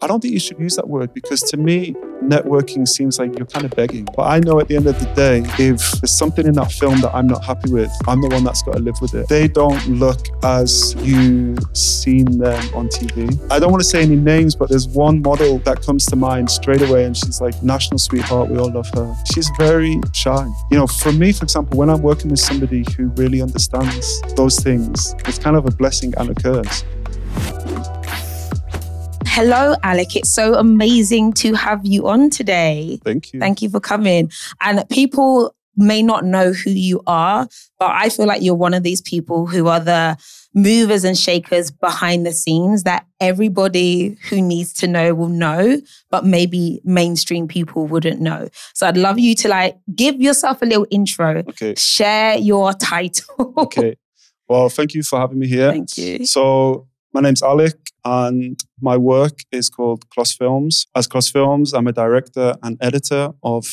I don't think you should use that word because to me, networking seems like you're kind of begging. But I know at the end of the day, if there's something in that film that I'm not happy with, I'm the one that's got to live with it. They don't look as you've seen them on TV. I don't want to say any names, but there's one model that comes to mind straight away, and she's like national sweetheart. We all love her. She's very shy. You know, for me, for example, when I'm working with somebody who really understands those things, it's kind of a blessing and a curse. Hello, Alec. It's so amazing to have you on today. Thank you. Thank you for coming. And people may not know who you are, but I feel like you're one of these people who are the movers and shakers behind the scenes that everybody who needs to know will know, but maybe mainstream people wouldn't know. So I'd love you to like give yourself a little intro. Okay. Share your title. Okay. Well, thank you for having me here. Thank you. So, my name's Alec, and my work is called Kloss Films. As Kloss Films, I'm a director and editor of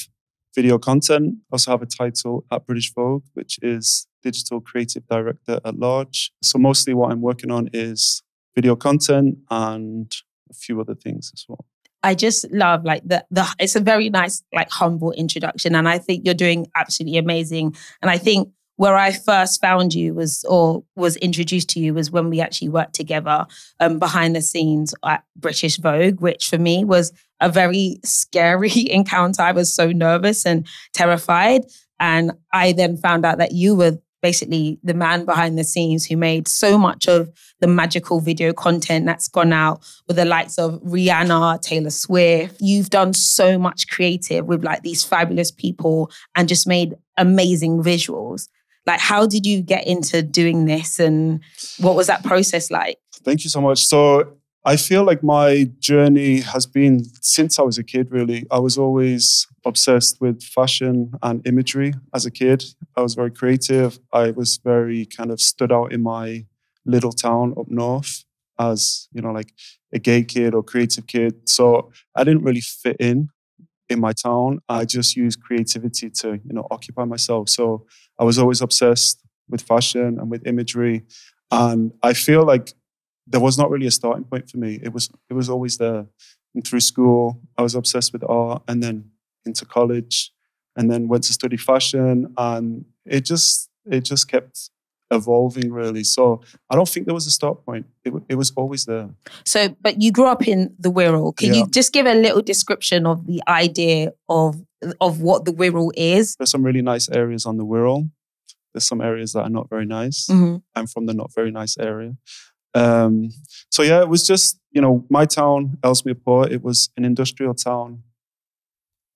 video content. I also have a title at British Vogue, which is Digital Creative Director at Large. So, mostly what I'm working on is video content and a few other things as well. I just love like the the it's a very nice like humble introduction and I think you're doing absolutely amazing and I think where I first found you was or was introduced to you was when we actually worked together um, behind the scenes at British Vogue, which for me was a very scary encounter. I was so nervous and terrified. And I then found out that you were basically the man behind the scenes who made so much of the magical video content that's gone out with the likes of Rihanna, Taylor Swift. You've done so much creative with like these fabulous people and just made amazing visuals. Like, how did you get into doing this and what was that process like? Thank you so much. So, I feel like my journey has been since I was a kid, really. I was always obsessed with fashion and imagery as a kid. I was very creative. I was very kind of stood out in my little town up north as, you know, like a gay kid or creative kid. So I didn't really fit in in my town. I just used creativity to, you know, occupy myself. So I was always obsessed with fashion and with imagery. And I feel like there was not really a starting point for me. It was it was always there. And through school, I was obsessed with art and then into college and then went to study fashion and it just it just kept evolving really so i don't think there was a start point it, it was always there So, but you grew up in the Wirral. Can Yeah. you just give a little description of the idea of of what the Wirral is? there's some really nice areas on the Wirral there's some areas that are not very nice Mhm. i'm from the not very nice area um, so yeah it was just you know my town ellesmere port it was an industrial town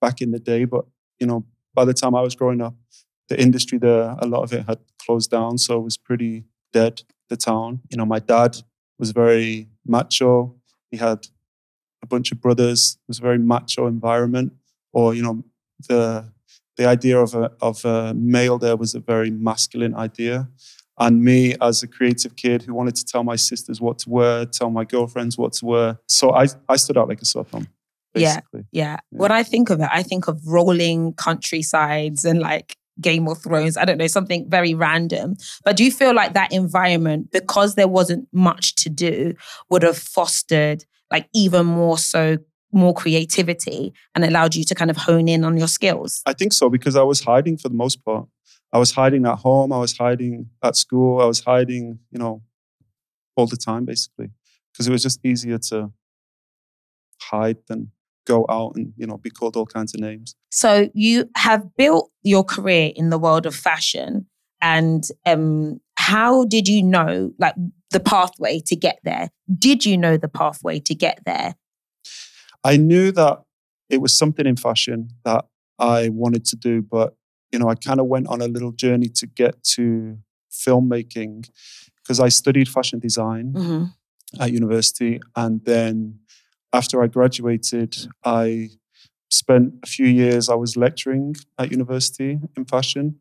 back in the day but you know by the time i was growing up the industry there a lot of it had closed down so it was pretty dead the town. You know my dad was very macho. He had a bunch of brothers. It was a very macho environment or you know the the idea of a of a male there was a very masculine idea. And me as a creative kid who wanted to tell my sisters what to wear tell my girlfriends what to wear. So i i stood out like a sore thumb Yeah. Yeah. When I think of it, I think of rolling countrysides and like Game of Thrones. I don't know, something very random. But do you feel like that environment, because there wasn't much to do, would have fostered like even more so more creativity and allowed you to kind of hone in on your skills? I think so because I was hiding for the most part. I was hiding at home. I was hiding at school. I was hiding, you know, all the time basically because it was just easier to hide than go out and you know be called all kinds of names. So you have built your career in the world of fashion, and um, how did you know like the pathway to get there? Did you know the pathway to get there? I knew that it was something in fashion that I wanted to do, but you know, I kind of went on a little journey to get to filmmaking because I studied fashion design Mm-hmm. at university. And then after I graduated, I spent a few years, I was lecturing at university in fashion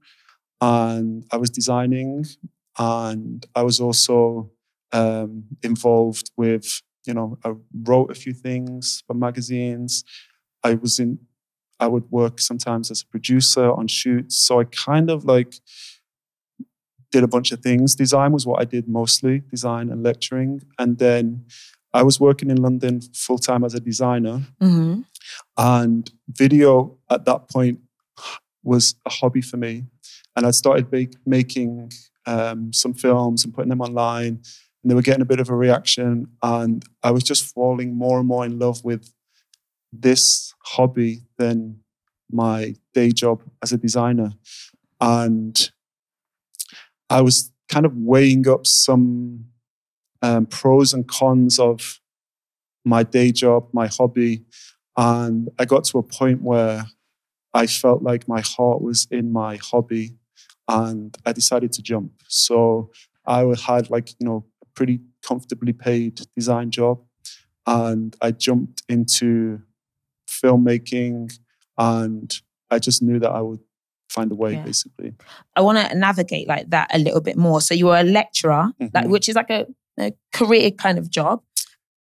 and I was designing. And I was also um, involved with, you know, I wrote a few things for magazines. I was in, I would work sometimes as a producer on shoots. So I kind of like did a bunch of things. Design was what I did mostly, design and lecturing. And then I was working in London full time as a designer. Mm-hmm. And video at that point was a hobby for me. And I started make, making um, some films and putting them online. And they were getting a bit of a reaction. And I was just falling more and more in love with this hobby than my day job as a designer. And I was kind of weighing up some um, pros and cons of my day job, my hobby. And I got to a point where I felt like my heart was in my hobby and I decided to jump. So I had like, you know, a pretty comfortably paid design job. And I jumped into filmmaking and I just knew that I would find a way Yeah. basically. I want to navigate like that a little bit more. So you were a lecturer, like Mhm. which is like a, a career kind of job.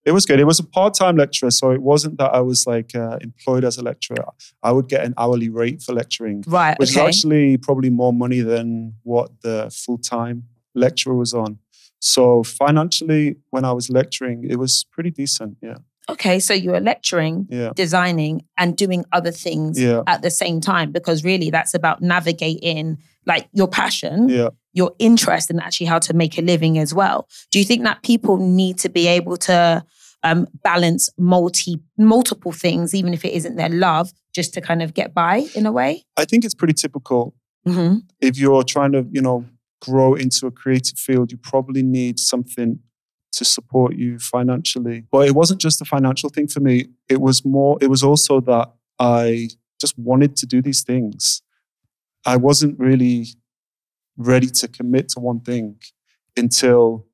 It was good. It was a part-time lecturer, so it wasn't that I was like uh, employed as a lecturer. I would get an hourly rate for lecturing, Right. which okay. is actually probably more money than what the full-time lecturer was on. So financially, when I was lecturing, it was pretty decent. Yeah, okay. So you were lecturing, yeah, designing, and doing other things yeah, at the same time because really that's about navigating like your passion, yeah. Your interest, and actually how to make a living as well. Do you think that people need to be able to um, balance multi multiple things, even if it isn't their love, just to kind of get by in a way? I think it's pretty typical. Mm-hmm. If you're trying to, you know, grow into a creative field, you probably need something to support you financially. But it wasn't just a financial thing for me. It was more, it was also that I just wanted to do these things. I wasn't really ready to commit to one thing until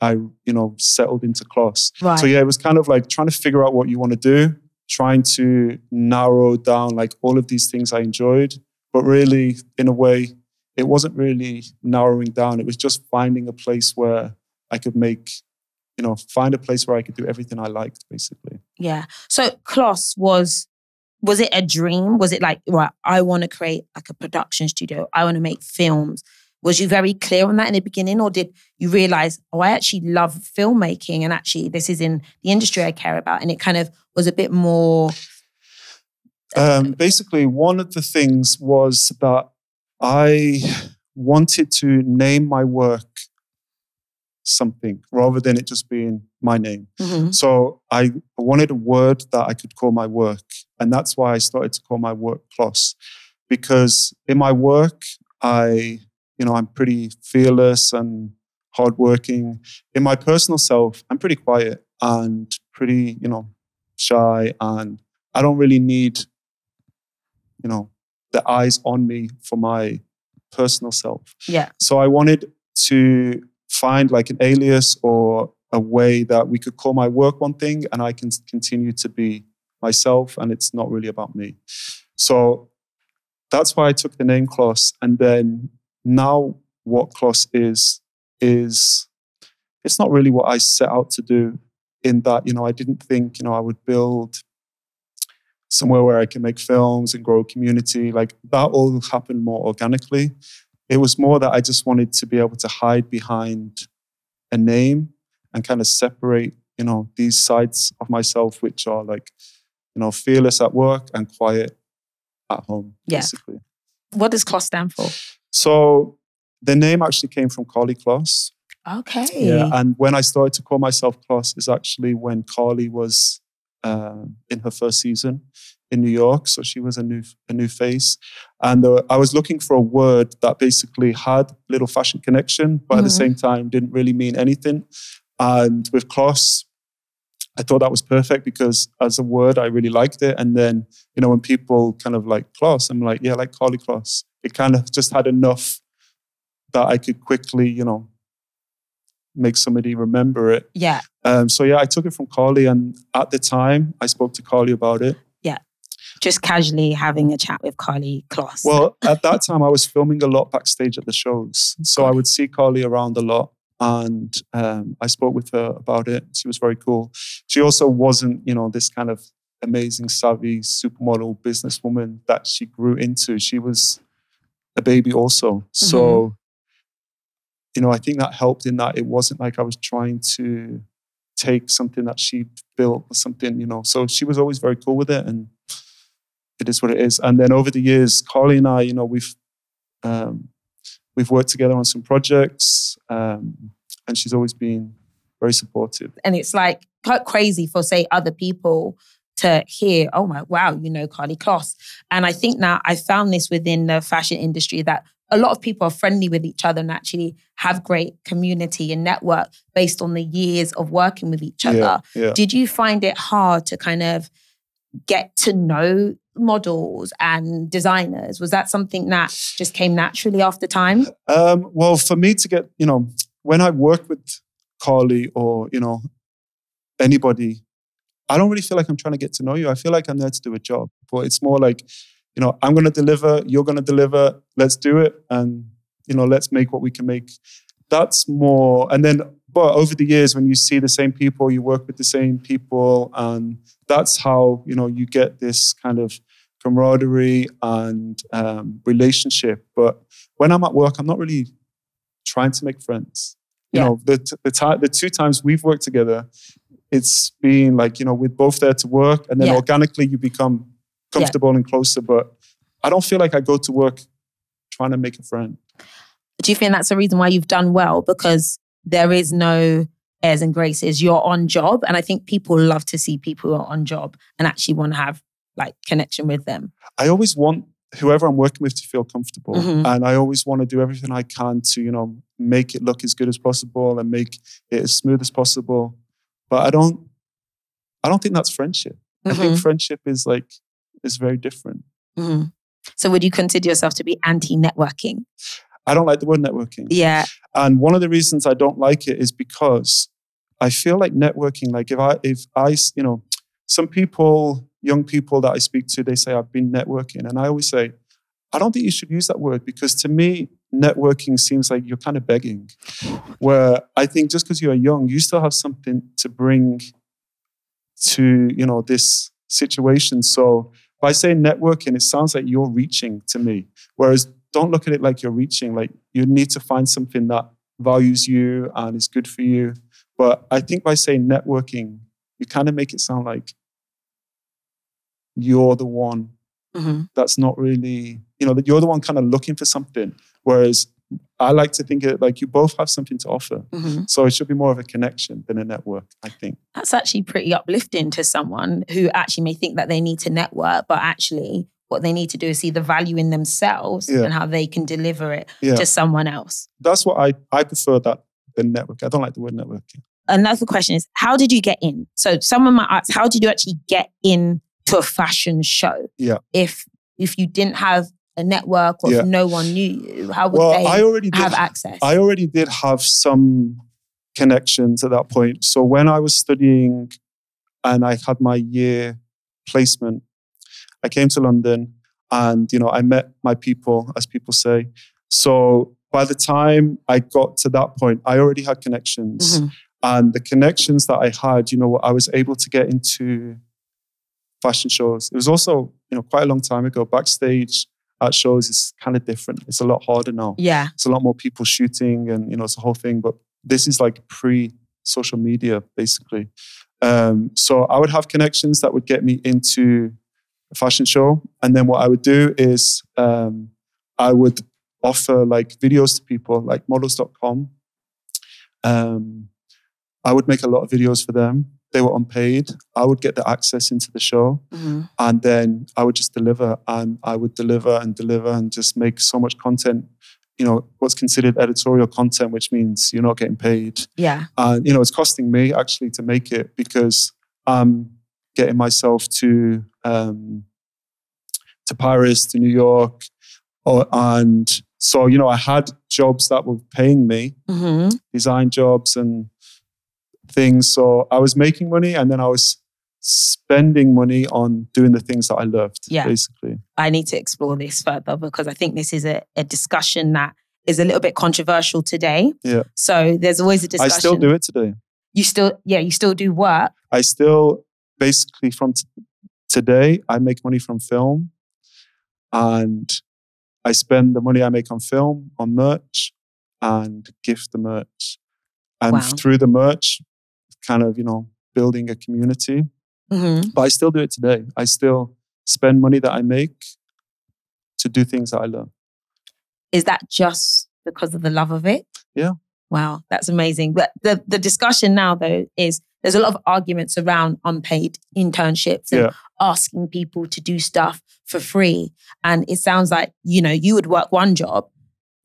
I, you know, settled into class. Right. So yeah, it was kind of like trying to figure out what you want to do, trying to narrow down like all of these things I enjoyed, but really in a way, it wasn't really narrowing down. It was just finding a place where I could make, you know, find a place where I could do everything I liked, basically. Yeah. So Kloss was was it a dream? Was it like, right, I want to create like a production studio. I want to make films. Was you very clear on that in the beginning, or did you realize, oh, I actually love filmmaking and actually this is in the industry I care about? And it kind of was a bit more Um, basically, one of the things was that I wanted to name my work something rather than it just being my name. Mhm. So I wanted a word that I could call my work. And that's why I started to call my work Kloss. Because in my work, I, you know, I'm pretty fearless and hardworking. In my personal self, I'm pretty quiet and pretty, you know, shy. And I don't really need, you know, the eyes on me for my personal self. yeah. So I wanted to find like an alias or a way that we could call my work one thing and I can continue to be myself and it's not really about me. So that's why I took the name Kloss. And then now what Kloss is, is it's not really what I set out to do in that, you know, I didn't think, you know, I would build somewhere where I can make films and grow a community. Like that all happened more organically. It was more that I just wanted to be able to hide behind a name and kind of separate, you know, these sides of myself, which are like, you know, fearless at work and quiet at home, Yeah. basically. What does Kloss stand for? So the name actually came from Karlie Kloss. Okay. Yeah. And when I started to call myself Kloss is actually when Karlie was uh, in her first season in New York. So she was a new a new face, and uh, I was looking for a word that basically had little fashion connection, but at the Mhm. same time didn't really mean anything. And with Kloss, I thought that was perfect because as a word, I really liked it. And then you know when people kind of like Kloss, I'm like, yeah, I like Karlie Kloss. It kind of just had enough that I could quickly, you know, make somebody remember it. Yeah. Um, so yeah, I took it from Karlie, and at the time, I spoke to Karlie about it. Yeah. Just casually having a chat with Karlie Kloss. Well, at that time, I was filming a lot backstage at the shows, so I would see Karlie around a lot, and um, I spoke with her about it. She was very cool. She also wasn't, you know, this kind of amazing, savvy supermodel businesswoman that she grew into. She was a baby also, so. You know, I think that helped in that it wasn't like I was trying to take something that she built or something, you know. So she was always very cool with it, and it is what it is. And then over the years, Karlie and I, you know, we've um, we've worked together on some projects, um, and she's always been very supportive. and it's like quite crazy for say other people to hear oh my wow you know karlie kloss. And i think now i found this within the fashion industry that a lot of people are friendly with each other and actually have great community and network based on the years of working with each other. Yeah, yeah. did you find it hard to kind of get to know models and designers? Was that something that just came naturally after time? Um, well, for me to get, you know, when I work with Karlie or you know anybody, I don't really feel like I'm trying to get to know you. I feel like I'm there to do a job, but it's more like, you know, I'm going to deliver, you're going to deliver. Let's do it, and you know, let's make what we can make. That's more, and then, but over the years, when you see the same people, you work with the same people, and that's how you know you get this kind of camaraderie and um, relationship. But when I'm at work, I'm not really trying to make friends. You Yeah. know, the t- the the two times we've worked together, it's been like you know we're both there to work, and then Yeah. organically you become comfortable and closer. But I don't feel like I go to work trying to make a friend. do you think that's the reason why you've done well? Because there is no airs and graces. You're on job. And I think people love to see people who are on job and actually want to have like connection with them. I always want whoever I'm working with to feel comfortable, Mhm. and I always want to do everything I can to you know make it look as good as possible and make it as smooth as possible. But I don't, I don't think that's friendship. I think friendship is like is very different. Mhm. So would you consider yourself to be anti-networking? I don't like the word networking. Yeah. And one of the reasons I don't like it is because I feel like networking, like if I, if I you know, some people, young people that I speak to, they say, I've been networking. And I always say, I don't think you should use that word because to me, networking seems like you're kind of begging. Where I think just because you're young, you still have something to bring to, you know, this situation. So by saying networking, it sounds like you're reaching to me. Whereas don't look at it like you're reaching. Like you need to find something that values you and is good for you. But I think by saying networking, you kind of make it sound like you're the one Mhm. that's not really, you know, that you're the one kind of looking for something. Whereas I like to think it like you both have something to offer. Mhm. So it should be more of a connection than a network, I think. That's actually pretty uplifting to someone who actually may think that they need to network, but actually what they need to do is see the value in themselves Yeah. and how they can deliver it Yeah. to someone else. That's what I I prefer that than network. I don't like the word networking. another question is how did you get in so someone might ask how did you actually get in to a fashion show Yeah. if if you didn't have a network or Yeah. if no one knew you how would Well, they I already did have access I already did have some connections at that point. So when I was studying and I had my year placement, I came to London and you know I met my people, as people say. So by the time I got to that point, I already had connections. Mhm. And the connections that I had, you know, I was able to get into fashion shows. It was also, you know, quite a long time ago. Backstage at shows is kind of different. It's a lot harder now. Yeah. It's a lot more people shooting and you know it's a whole thing but this is like pre social media basically. Um, so i would have connections that would get me into a fashion show and then what i would do is um, i would offer like videos to people like models.com um, i would make a lot of videos for them they were unpaid. I would get the access into the show, Mhm. and then I would just deliver, and I would deliver and deliver and just make so much content. You know what's considered editorial content, which means you're not getting paid, Yeah. and you know it's costing me actually to make it because I'm getting myself to um, to Paris, to New York, or, and so you know I had jobs that were paying me, hmm design jobs and things. So I was making money, and then I was spending money on doing the things that I loved. Yeah. basically. I need to explore this further because I think this is a, a discussion that is a little bit controversial today. Yeah. So there's always a discussion. I still do it today. You still, yeah, you still do work. I still basically from t- today I make money from film and I spend the money I make on film on merch and gift the merch. And Wow. through the merch, kind of, you know, building a community. hmm But I still do it today. I still spend money that I make to do things that I love. Is that just because of the love of it? Yeah. Wow, that's amazing. But the, the discussion now, though, is there's a lot of arguments around unpaid internships and Yeah. asking people to do stuff for free. And it sounds like, you know, you would work one job,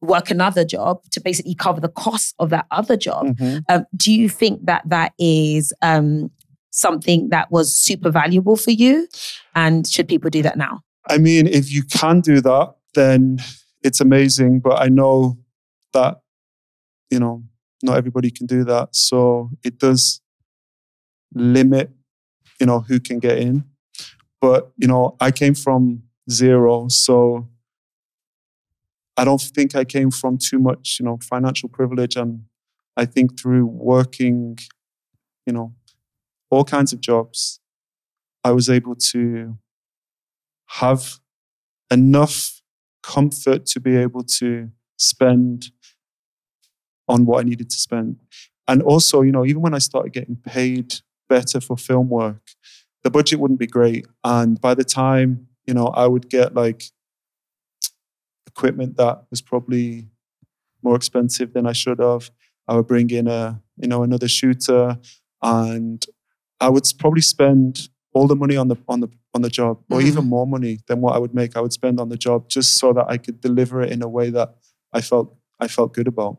work another job to basically cover the cost of that other job. Mhm. Um, do you think that that is um, something that was super valuable for you? And should people do that now? I mean, if you can do that, then it's amazing. But I know that, you know, not everybody can do that. So it does limit, you know, who can get in. But, you know, I came from zero. So I don't think I came from too much, you know, financial privilege. And I think through working, you know, all kinds of jobs, I was able to have enough comfort to be able to spend on what I needed to spend. And also, you know, even when I started getting paid better for film work, the budget wouldn't be great. And by the time, you know, I would get like equipment that was probably more expensive than I should have. I would bring in a, you know, another shooter and I would probably spend all the money on the on the on the job, or even mm-hmm. more money than what I would make. I would spend on the job just so that I could deliver it in a way that I felt I felt good about.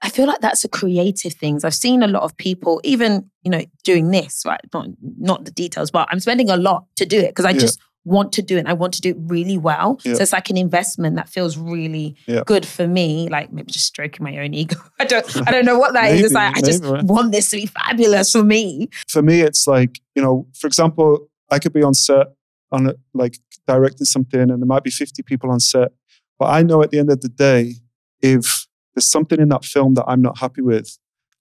I feel like that's a creative thing. I've seen a lot of people, even you know, doing this, right? Not not the details, but I'm spending a lot to do it because I Yeah. just want to do it. and I want to do it really well. Yeah. So it's like an investment that feels really Yeah. good for me. Like maybe just stroking my own ego. I don't I don't know what that is. It's Maybe, like I just right? want this to be fabulous for me. For me, it's like you know, for example, I could be on set on a, like directing something, and there might be fifty people on set, but I know at the end of the day, if there's something in that film that I'm not happy with,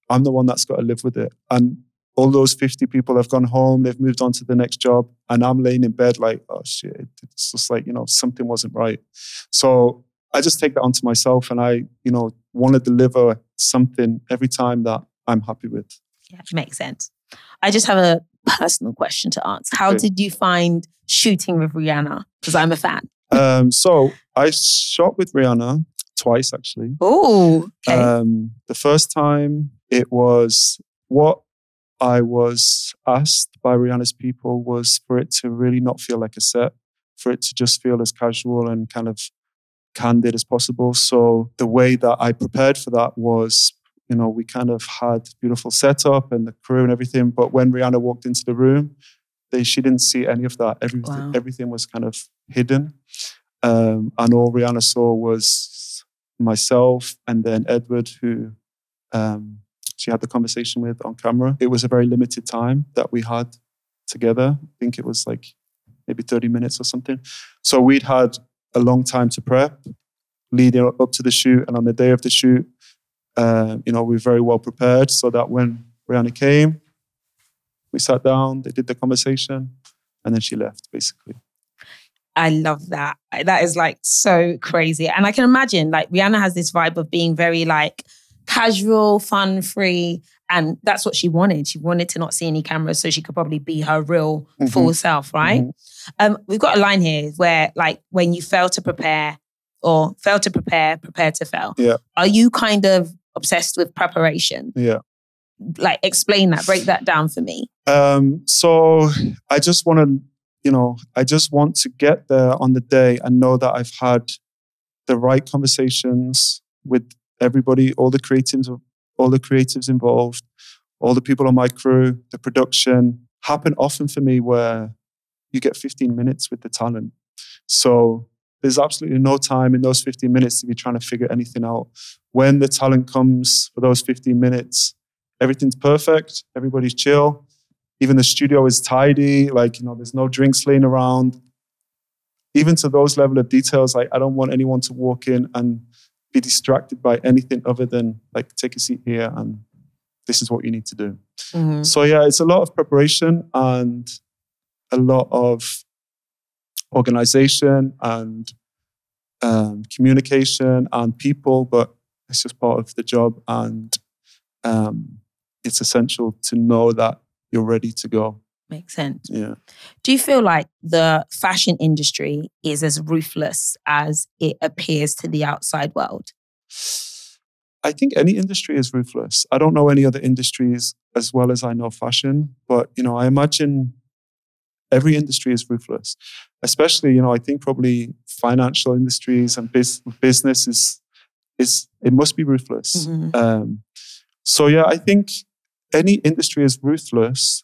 I'm the one that's got to live with it. And all those 50 people have gone home, they've moved on to the next job, and I'm laying in bed like, oh shit, it's just like, you know, something wasn't right. So I just take that onto myself and I, you know, want to deliver something every time that I'm happy with. Yeah, makes sense. I just have a personal question to ask. How Okay. did you find shooting with Rihanna? Because I'm a fan. Um, so I shot with Rihanna twice actually. Oh, okay. Um, the first time it was what I was asked by Rihanna's people was for it to really not feel like a set, for it to just feel as casual and kind of candid as possible. So the way that I prepared for that was, you know, we kind of had beautiful setup and the crew and everything. But when Rihanna walked into the room, they, she didn't see any of that. Everything, Wow. everything was kind of hidden. Um, and all Rihanna saw was myself and then Edward, who um, she had the conversation with on camera. It was a very limited time that we had together. I think it was like maybe 30 minutes or something. So we'd had a long time to prep leading up to the shoot. And on the day of the shoot, uh, you know, we were very well prepared so that when Rihanna came, we sat down, they did the conversation, and then she left basically. I love that. That is like so crazy. And I can imagine like Rihanna has this vibe of being very like casual, fun, free. And that's what she wanted. She wanted to not see any cameras so she could probably be her real Mhm. full self, right? Mhm. Um, we've got a line here where like when you fail to prepare or fail to prepare, prepare to fail. Yeah. Are you kind of obsessed with preparation? Yeah. like explain that, break that down for me. Um, so I just want to, you know, I just want to get there on the day and know that I've had the right conversations with everybody, all the creatives, all the creatives involved, all the people on my crew, the production happen often for me where you get 15 minutes with the talent. So there's absolutely no time in those 15 minutes to be trying to figure anything out. When the talent comes for those 15 minutes, everything's perfect, everybody's chill. Even the studio is tidy, like, you know, there's no drinks laying around. Even to those level of details, like I don't want anyone to walk in and be distracted by anything other than like take a seat here and this is what you need to do. Mm-hmm. So yeah, it's a lot of preparation and a lot of organization and um, communication and people, but it's just part of the job. And um, it's essential to know that you're ready to go. Makes sense. Yeah. Do you feel like the fashion industry is as ruthless as it appears to the outside world? I think any industry is ruthless. I don't know any other industries as well as I know fashion, but you know, I imagine every industry is ruthless. Especially, you know, I think probably financial industries and biz- business is is it must be ruthless. Mm-hmm. Um, so yeah, I think any industry is ruthless.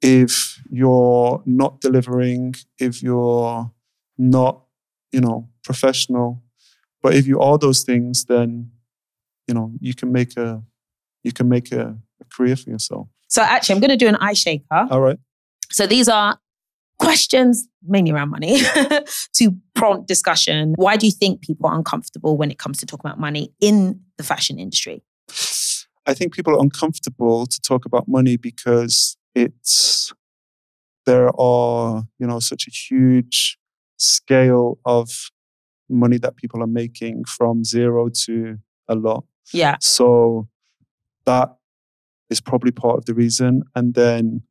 If you're not delivering, if you're not, you know, professional, but if you are those things, then you know you can make a you can make a, a career for yourself. So actually, I'm going to do an eye shaker. All right. So these are questions mainly around money to prompt discussion. Why do you think people are uncomfortable when it comes to talking about money in the fashion industry? I think people are uncomfortable to talk about money because it's there are you know such a huge scale of money that people are making from zero to a lot yeah. So that is probably part of the reason. And then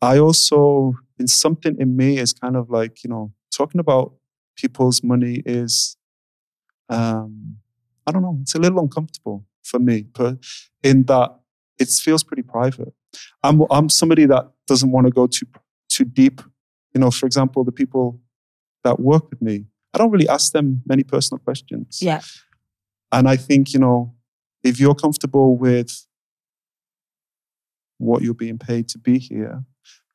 I also, in something in me, is kind of like, you know, talking about people's money is, um, I don't know, it's a little uncomfortable for me, but in that it feels pretty private. I'm, I'm somebody that doesn't want to go too, too deep. You know, for example, the people that work with me, I don't really ask them many personal questions. Yeah. And I think, you know, if you're comfortable with what you're being paid to be here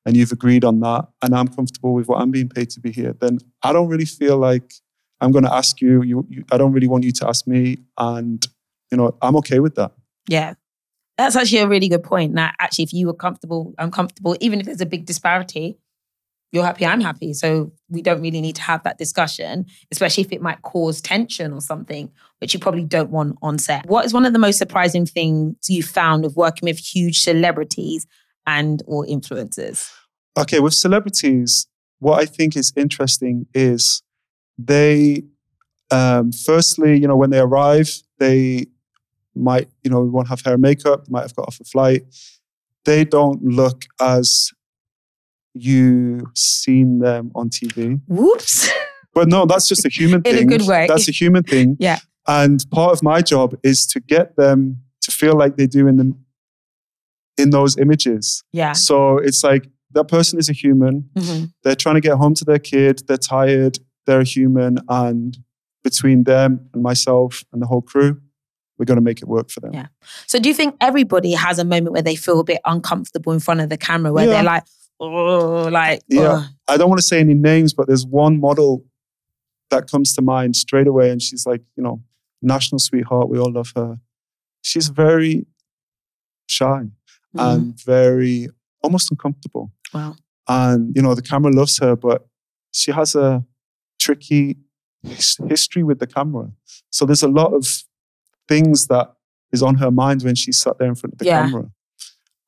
and you've agreed on that, and I'm comfortable with what I'm being paid to be here, then I don't really feel like I'm going to ask you, you, you I don't really want you to ask me. And, you know, I'm okay with that. Yeah. That's actually a really good point. That actually, if you were comfortable, I'm comfortable, even if there's a big disparity, you're happy, I'm happy. So we don't really need to have that discussion, especially if it might cause tension or something, which you probably don't want on set. What is one of the most surprising things you found of working with huge celebrities and or influencers? Okay, with celebrities, what I think is interesting is they um, firstly, you know, when they arrive, they might, you know, won't have hair and makeup, might have got off a flight. They don't look as you seen them on TV. Whoops. But no, that's just a human thing. In a good way. That's a human thing. yeah. And part of my job is to get them to feel like they do in the in those images. Yeah. So it's like that person is a human. Mm-hmm. They're trying to get home to their kid. They're tired. They're a human. And between them and myself and the whole crew, we're going to make it work for them. Yeah. So do you think everybody has a moment where they feel a bit uncomfortable in front of the camera, where yeah. they're like, oh, like, yeah. I don't want to say any names, but there's one model that comes to mind straight away. And she's like, you know, national sweetheart. We all love her. She's very shy mm. and very almost uncomfortable. Wow. And, you know, the camera loves her, but she has a tricky history with the camera. So there's a lot of things that is on her mind when she sat there in front of the yeah. camera.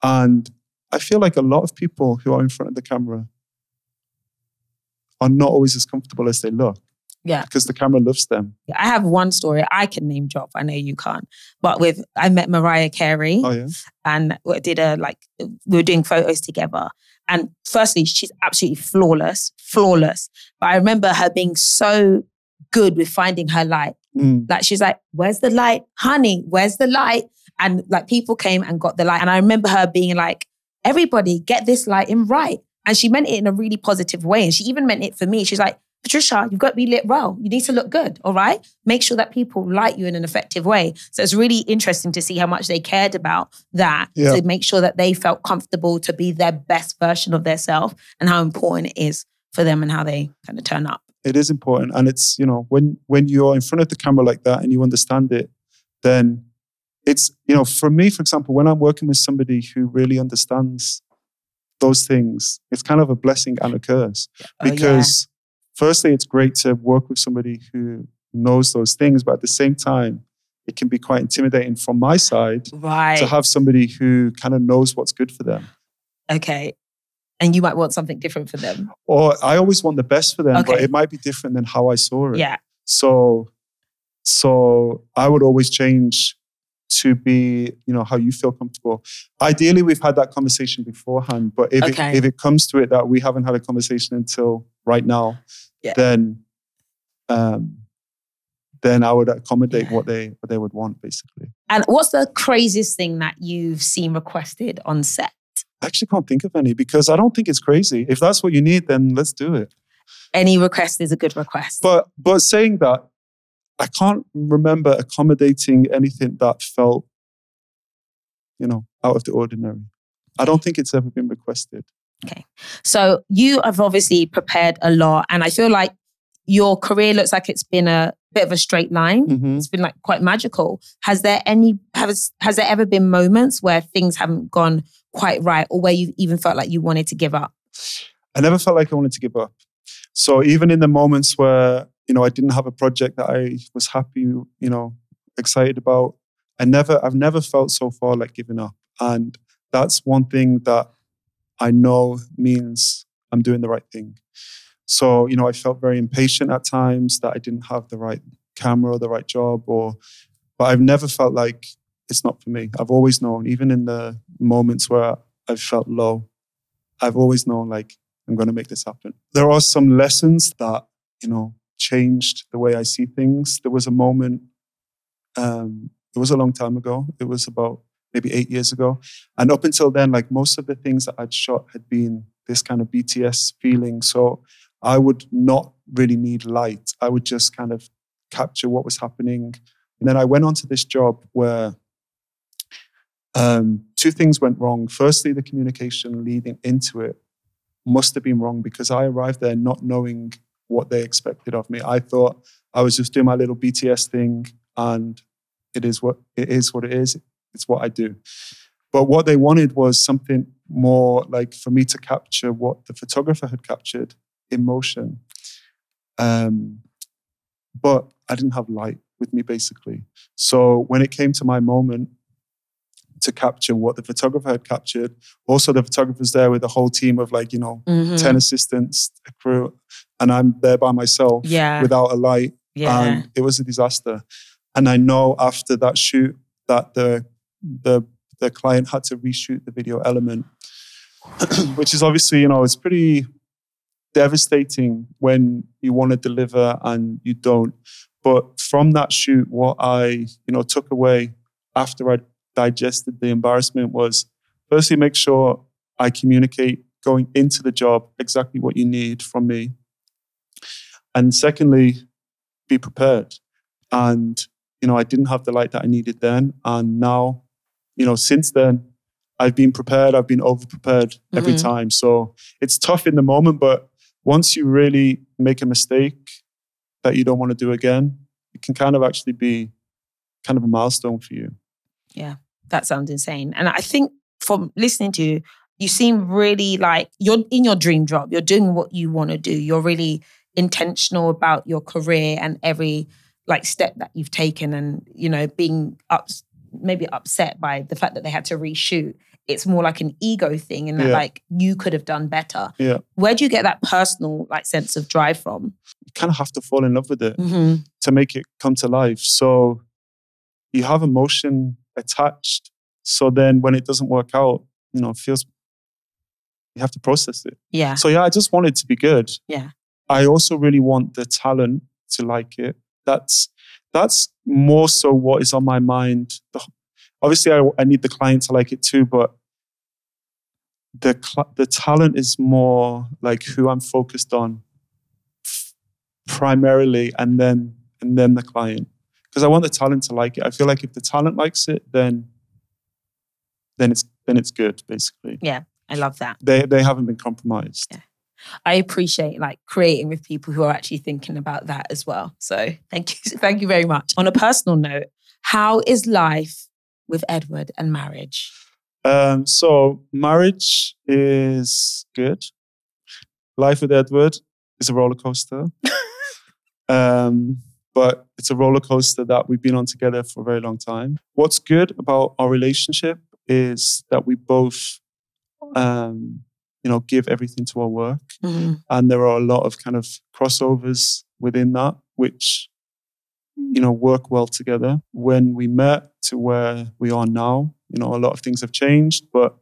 And I feel like a lot of people who are in front of the camera are not always as comfortable as they look. Yeah. Because the camera loves them. I have one story I can name drop. I know you can't, but with I met Mariah Carey Oh, yeah. and we did a like we were doing photos together. And firstly, she's absolutely flawless, flawless. But I remember her being so good with finding her light. Mm. Like she's like, "Where's the light, honey? Where's the light?" And like people came and got the light. And I remember her being like, "Everybody, get this light in right." And she meant it in a really positive way. And she even meant it for me. She's like, Patricia, you've got to be lit well. You need to look good, all right? Make sure that people like you in an effective way. So it's really interesting to see how much they cared about that Yeah. to make sure that they felt comfortable to be their best version of themselves and how important it is for them and how they kind of turn up. It is important. And it's, you know, when when you're in front of the camera like that and you understand it, then it's, you know, for me, for example, when I'm working with somebody who really understands those things, it's kind of a blessing and a curse. Oh, yeah. because firstly it's great to work with somebody who knows those things but at the same time it can be quite intimidating from my side right. to have somebody who kind of knows what's good for them okay. And you might want something different for them. or i always want the best for them but it might be different than how i saw it Yeah. so so i would always change to be you know how you feel comfortable ideally we've had that conversation beforehand but if, Okay. it, if it comes to it that we haven't had a conversation until right now Yeah. then um then i would accommodate Yeah. what they what they would want basically And what's the craziest thing that you've seen requested on set? I actually can't think of any because i don't think it's crazy if that's what you need then let's do it Any request is a good request. But but saying that, I can't remember accommodating anything that felt, you know, out of the ordinary. I don't think it's ever been requested. Okay. So you have obviously prepared a lot, and I feel like your career looks like it's been a bit of a straight line. Mhm. It's been like quite magical. Has there any has has there ever been moments where things haven't gone quite right, or where you even felt like you wanted to give up? I never felt like I wanted to give up. So even in the moments where you know I didn't have a project that I was happy, you know, excited about, I never I've never felt so far like giving up. And that's one thing that I know means I'm doing the right thing. So, you know, I felt very impatient at times that I didn't have the right camera or the right job or but I've never felt like it's not for me. I've always known, even in the moments where I've felt low, I've always known like I'm going to make this happen. There are some lessons that, you know, changed the way I see things. There was a moment, um, it was a long time ago. It was about maybe eight years ago. And up until then, like most of the things that I'd shot had been this kind of BTS feeling. So I would not really need light. I would just kind of capture what was happening. And then I went on to this job where um, two things went wrong. Firstly, the communication leading into it must have been wrong because I arrived there not knowing what they expected of me. I thought I was just doing my little BTS thing and it is what it is what it is. It's what I do. But what they wanted was something more like for me to capture what the photographer had captured in motion. Um, but I didn't have light with me basically. So when it came to my moment to capture what the photographer had captured, also the photographer's there with a whole team of like, you know, Mhm. 10 assistants, a crew, and I'm there by myself Yeah. without a light. Yeah. And it was a disaster. And I know after that shoot that the the the client had to reshoot the video element, which is obviously, you know, it's pretty devastating when you want to deliver and you don't. But from that shoot, what I, you know, took away after I digested the embarrassment was firstly make sure I communicate going into the job exactly what you need from me. And secondly, be prepared. And, you know, I didn't have the light that I needed then. And now, you know, since then, I've been prepared. I've been over prepared every Mhm. time. So it's tough in the moment, but once you really make a mistake that you don't want to do again, it can kind of actually be kind of a milestone for you. That sounds insane. And I think from listening to you, you seem really like you're in your dream job. You're doing what you want to do. You're really intentional about your career and every like step that you've taken and you know being up maybe upset by the fact that they had to reshoot it's more like an ego thing and that Yeah. like you could have done better. Yeah. Where do you get that personal like sense of drive from? You kind of have to fall in love with it Mm-hmm. to make it come to life. So you have emotion attached. So then when it doesn't work out, you know, it feels you have to process it. Yeah. So yeah, I just want it to be good. Yeah. I also really want the talent to like it. That's that's more so what is on my mind. The, obviously, I, I need the client to like it too, but the cl- the talent is more like who I'm focused on f- primarily, and then and then the client because I want the talent to like it. I feel like if the talent likes it, then then it's then it's good. Basically, Yeah, I love that. they they haven't been compromised. Yeah. I appreciate like creating with people who are actually thinking about that as well. So thank you, thank you very much. On a personal note, how is life with Edward and marriage? Um, so marriage is good. Life with Edward is a roller coaster. um, but it's a roller coaster that we've been on together for a very long time. What's good about our relationship is that we both, um, you know, give everything to our work, and there are a lot of kind of crossovers within that, which you know work well together. When we met to where we are now, you know, a lot of things have changed, but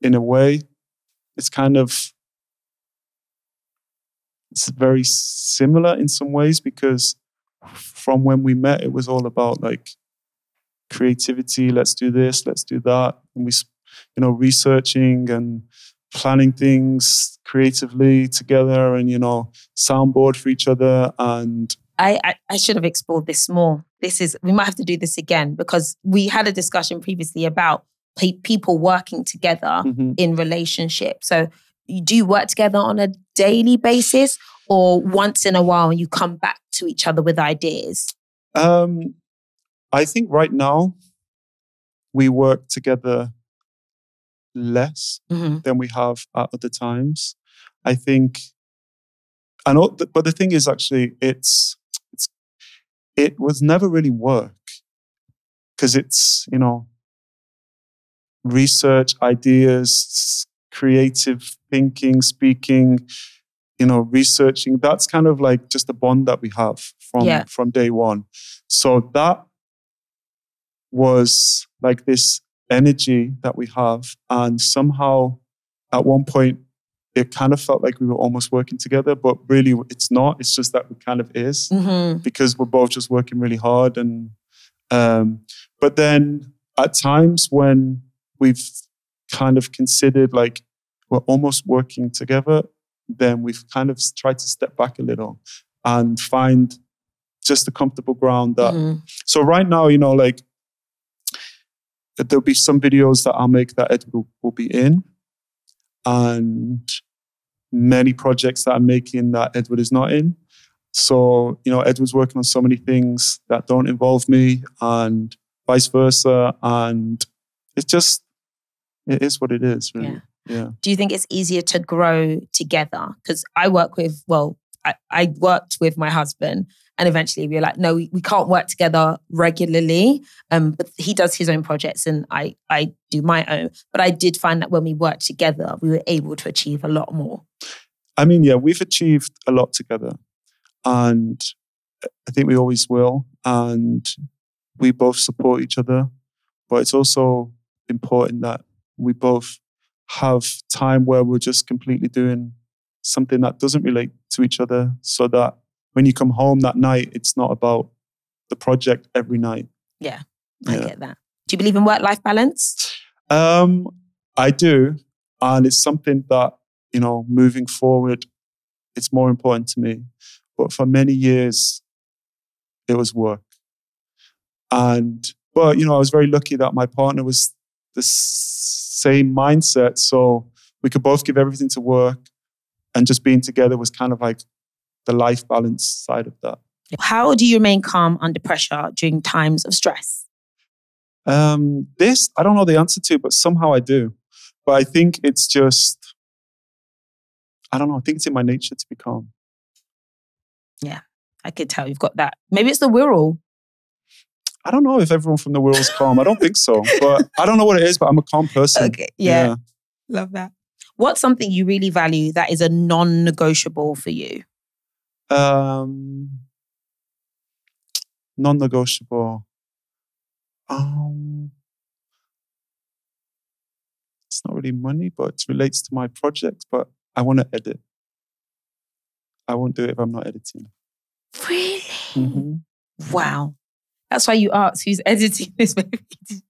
in a way, it's kind of it's very similar in some ways because from when we met, it was all about like creativity. Let's do this. Let's do that. And we, you know, researching and planning things creatively together, and you know, soundboard for each other. And I, I I should have explored this more. This is we might have to do this again because we had a discussion previously about pe- people working together mhm. in relationship. So you do you work together on a daily basis or once in a while you come back to each other with ideas? Um, I think right now we work together less Mhm. than we have at other times. I think, and all, but the thing is, actually, it's it's it was never really work because it's you know research, ideas, creative thinking, speaking, you know, researching. That's kind of like just a bond that we have from Yeah. from day one. So that was like this energy that we have. And somehow at one point, it kind of felt like we were almost working together, but really it's not. It's just that it kind of is Mhm. because we're both just working really hard. And, um, but then at times when we've kind of considered like we're almost working together, then we've kind of tried to step back a little and find just a comfortable ground that Mhm. so right now, you know, like there'll be some videos that I'll make that Edward will, will be in, and many projects that I'm making that Edward is not in. So you know, Edward's working on so many things that don't involve me, and vice versa. And it's just it is what it is, really. Yeah. Yeah. Do you think it's easier to grow together? Because I work with, well, I, I worked with my husband and eventually we were like, no, we, we can't work together regularly. Um, but he does his own projects and I, I do my own. But I did find that when we worked together, we were able to achieve a lot more. I mean, yeah, we've achieved a lot together, and I think we always will. And we both support each other, but it's also important that we both have time where we're just completely doing something that doesn't relate to each other, so that when you come home that night, it's not about the project every night. Yeah, I Yeah. get that. Do you believe in work life balance? Um, I do, and it's something that you know, moving forward, it's more important to me. But for many years, it was work, and but you know, I was very lucky that my partner was the same mindset, so we could both give everything to work, and just being together was kind of like the life balance side of that. How do you remain calm under pressure during times of stress? Um, this I don't know the answer to, but somehow I do. But I think it's just I don't know. I think it's in my nature to be calm. Yeah, I could tell you've got that. Maybe it's the Wirral. I don't know if everyone from the Wirral is calm. I don't think so, but I don't know what it is. But I'm a calm person. Okay. Yeah. Love that. What's something you really value that is a non-negotiable for you? Um, non-negotiable. Um, it's not really money, but it relates to my project. But I want to edit. I won't do it if I'm not editing. Really? Mhm. Wow. That's why you asked who's editing this movie.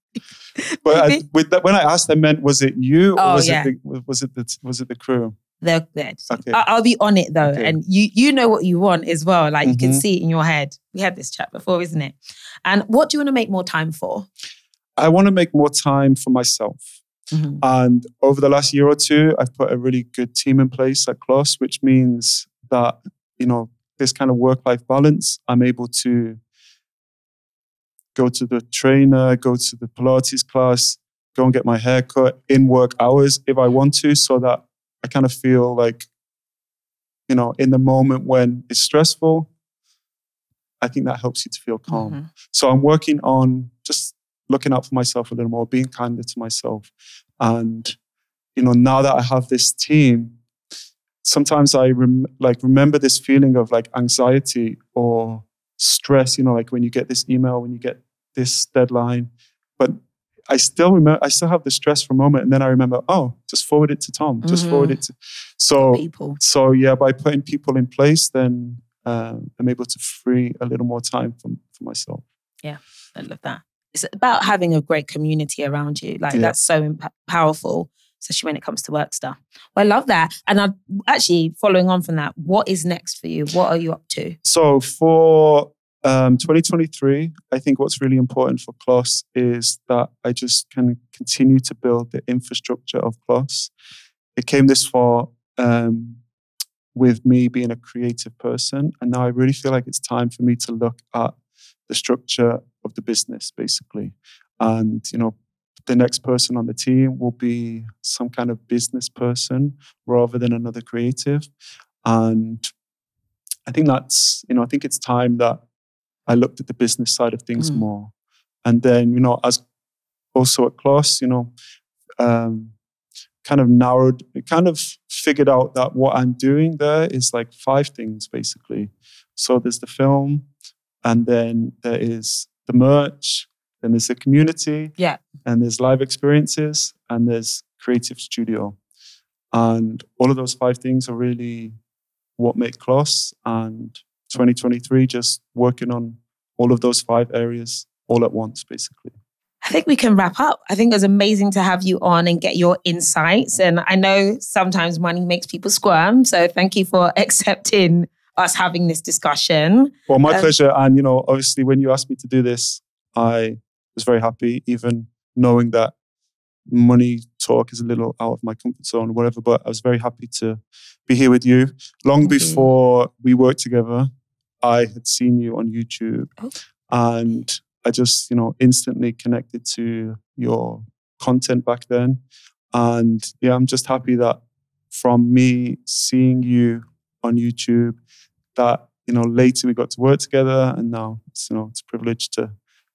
But I, with that, when I asked, I meant was it you or Oh, was yeah. it the, was it the was it the crew? They're, they're. Okay. I- I'll be on it though, Okay. and you you know what you want as well. Like you can Mhm. see it in your head. We had this chat before, isn't it? And what do you want to make more time for? I want to make more time for myself. And over the last year or two, I've put a really good team in place at Kloss, which means that, you know, this kind of work life balance, I'm able to go to the trainer, go to the Pilates class, go and get my hair cut in work hours if I want to, so that I kind of feel like, you know, in the moment when it's stressful, I think that helps you to feel calm. Mhm. So I'm working on just looking out for myself a little more, being kinder to myself. And, you know, now that I have this team, sometimes I rem- like remember this feeling of like anxiety or stress, you know, like when you get this email, when you get this deadline. But I still remember, I still have the stress for a moment. And then I remember, oh, just forward it to Tom, just forward Mhm. it to. So, People. so yeah, by putting people in place, then um, I'm able to free a little more time for, for myself. Yeah, I love that. It's about having a great community around you. Like Yeah. that's so imp- powerful, especially when it comes to work stuff. Well, I love that. And I actually following on from that, what is next for you? What are you up to? So for um, 2023, I think what's really important for Kloss is that I just can continue to build the infrastructure of Kloss. It came this far um, with me being a creative person, and now I really feel like it's time for me to look at the structure of the business, basically. And you know, the next person on the team will be some kind of business person rather than another creative. And I think that's, you know, I think it's time that I looked at the business side of things Mm. more. And then, you know, as also at Kloss, you know, um, kind of narrowed, kind of figured out that what I'm doing there is like five things basically. So there's the film, and then there is the merch, then there's the community, Yeah. and there's live experiences, and there's creative studio. And all of those five things are really what make Kloss. And 2023, just working on all of those five areas all at once, basically. I think we can wrap up. I think it was amazing to have you on and get your insights. And I know sometimes money makes people squirm. So thank you for accepting us having this discussion. Well, my Um, pleasure. And, you know, obviously, when you asked me to do this, I was very happy, even knowing that money talk is a little out of my comfort zone or whatever. But I was very happy to be here with you. Long before we worked together, I had seen you on YouTube. Oh. And I just, you know, instantly connected to your content back then. And yeah, I'm just happy that from me seeing you on YouTube, that you know later we got to work together, and now it's you know it's a privilege to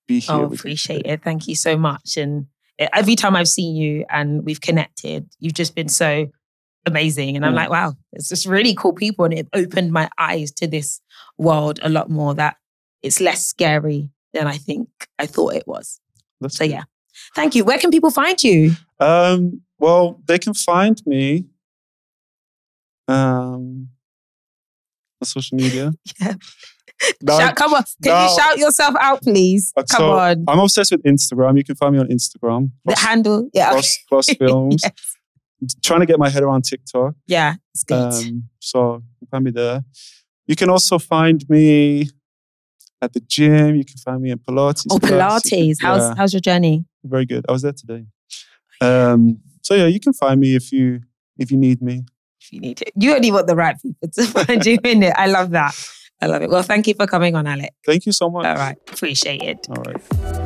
be oh, here. Oh, appreciate it. Thank you so much. And e, every time I've seen you and we've connected, you've just been so amazing. And I'm Mm. like, wow, it's just really cool people. And it opened my eyes to this world a lot more that it's less scary than I think I thought it was. That's So yeah. Thank you. Where can people find you? Um, well, they can find me um, on social media. Yeah. Shout, come on. Can you shout yourself out, please? uh, Come so on. I'm obsessed with Instagram. You can find me on Instagram. The handle. Yeah. okay. Kloss, Kloss Films. Yes. Trying to get my head around TikTok. Yeah. It's good. Um, so you can find me there. You can also find me at the gym. You can find me in Pilates. oh, Pilates. can- How's yeah, how's your journey? very good. I was there today. Um, so yeah, you can find me if you if you need me. if you need it. You only want the right people to find you in it. I love that. I love it. Well, thank you for coming on, Alec. Thank you so much. All right. Appreciate it. All right.